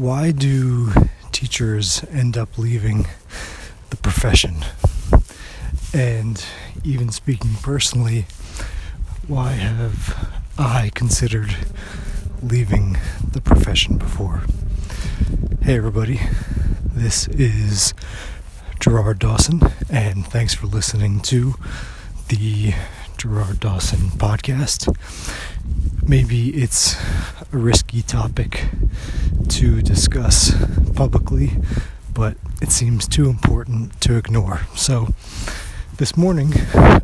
why do teachers end up leaving the profession? And even speaking personally, why have I considered leaving the profession before? Hey, everybody, this is Gerard Dawson, and thanks for listening to the Gerard Dawson podcast. Maybe it's a risky topic to discuss publicly, but it seems too important to ignore. So, this morning,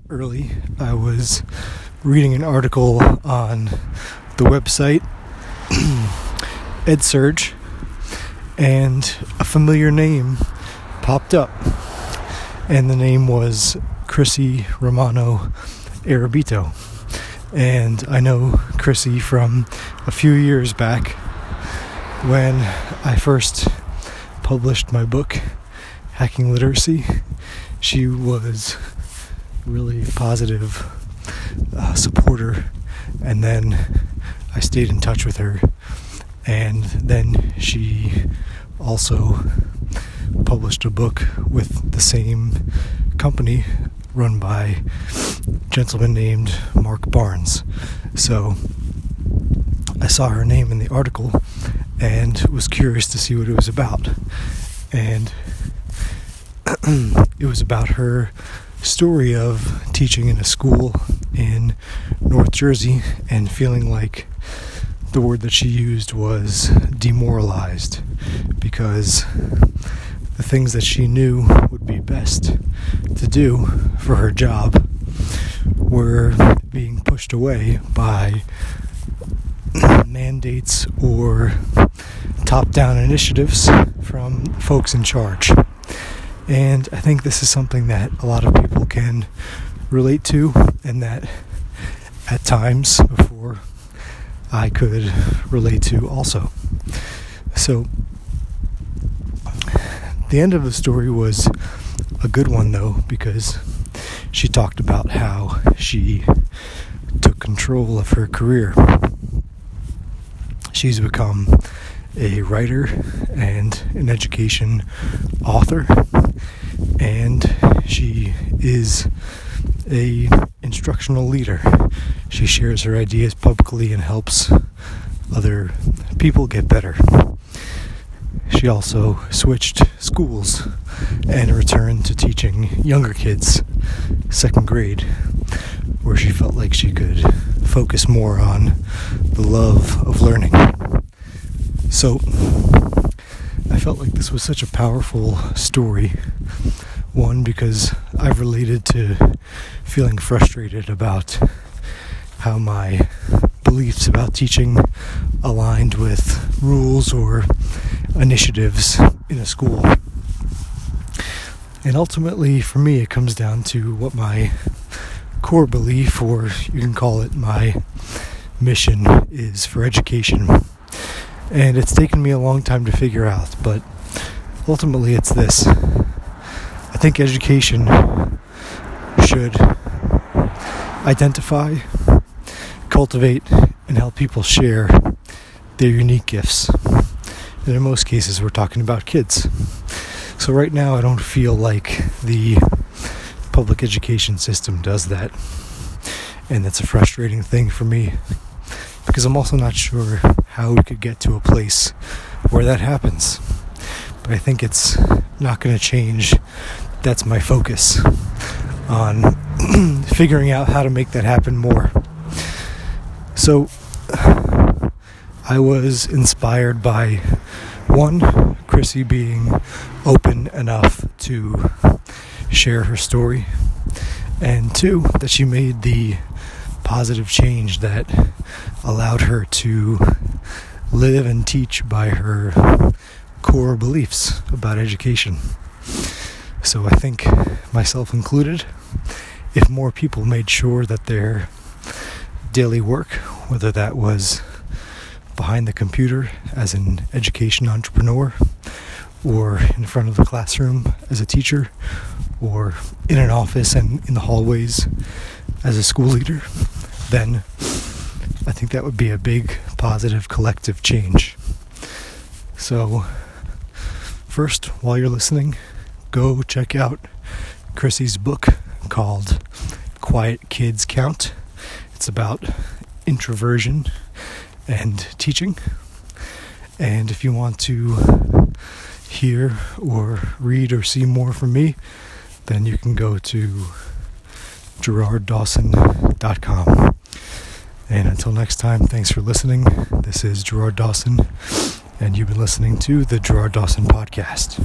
early, I was reading an article on the website EdSurge, and a familiar name popped up. And the name was Chrissy Romano Arabito. And I know Chrissy from a few years back when I first published my book, Hacking Literacy. She was really positive uh, supporter, and then I stayed in touch with her, and then she also published a book with the same company run by a gentleman named Mark Barnes. So I saw her name in the article and was curious to see what it was about. And it was about her story of teaching in a school in North Jersey and feeling like the word that she used was demoralized because the things that she knew would be best to do for her job were being pushed away by mandates or top down initiatives from folks in charge. And I think this is something that a lot of people can relate to, and that at times before I could relate to also. So, the end of the story was a good one though, because she talked about how she took control of her career. She's become a writer and an education author and she is a instructional leader. She shares her ideas publicly and helps other people get better. She also switched schools and returned to teaching younger kids, second grade, where she felt like she could focus more on the love of learning. So, I felt like this was such a powerful story. One, because I've related to feeling frustrated about how my beliefs about teaching aligned with rules or initiatives in a school. And ultimately, for me, it comes down to what my core belief, or you can call it my mission, is for education. And it's taken me a long time to figure out, but ultimately, it's this. I think education should identify, cultivate, and help people share their unique gifts. And in most cases, we're talking about kids. So, right now, I don't feel like the public education system does that. And that's a frustrating thing for me because I'm also not sure how we could get to a place where that happens. But I think it's not going to change. That's my focus on figuring out how to make that happen more. So, I was inspired by one, Chrissy being open enough to share her story, and two, that she made the positive change that allowed her to live and teach by her core beliefs about education. So I think, myself included, if more people made sure that their daily work, whether that was behind the computer as an education entrepreneur, or in front of the classroom as a teacher, or in an office and in the hallways as a school leader, then I think that would be a big positive collective change. So, first, while you're listening, go check out Chrissy's book called Quiet Kids Count. It's about introversion and teaching. And if you want to hear or read or see more from me, then you can go to gerarddawson.com. And until next time, thanks for listening. This is Gerard Dawson, and you've been listening to the Gerard Dawson Podcast.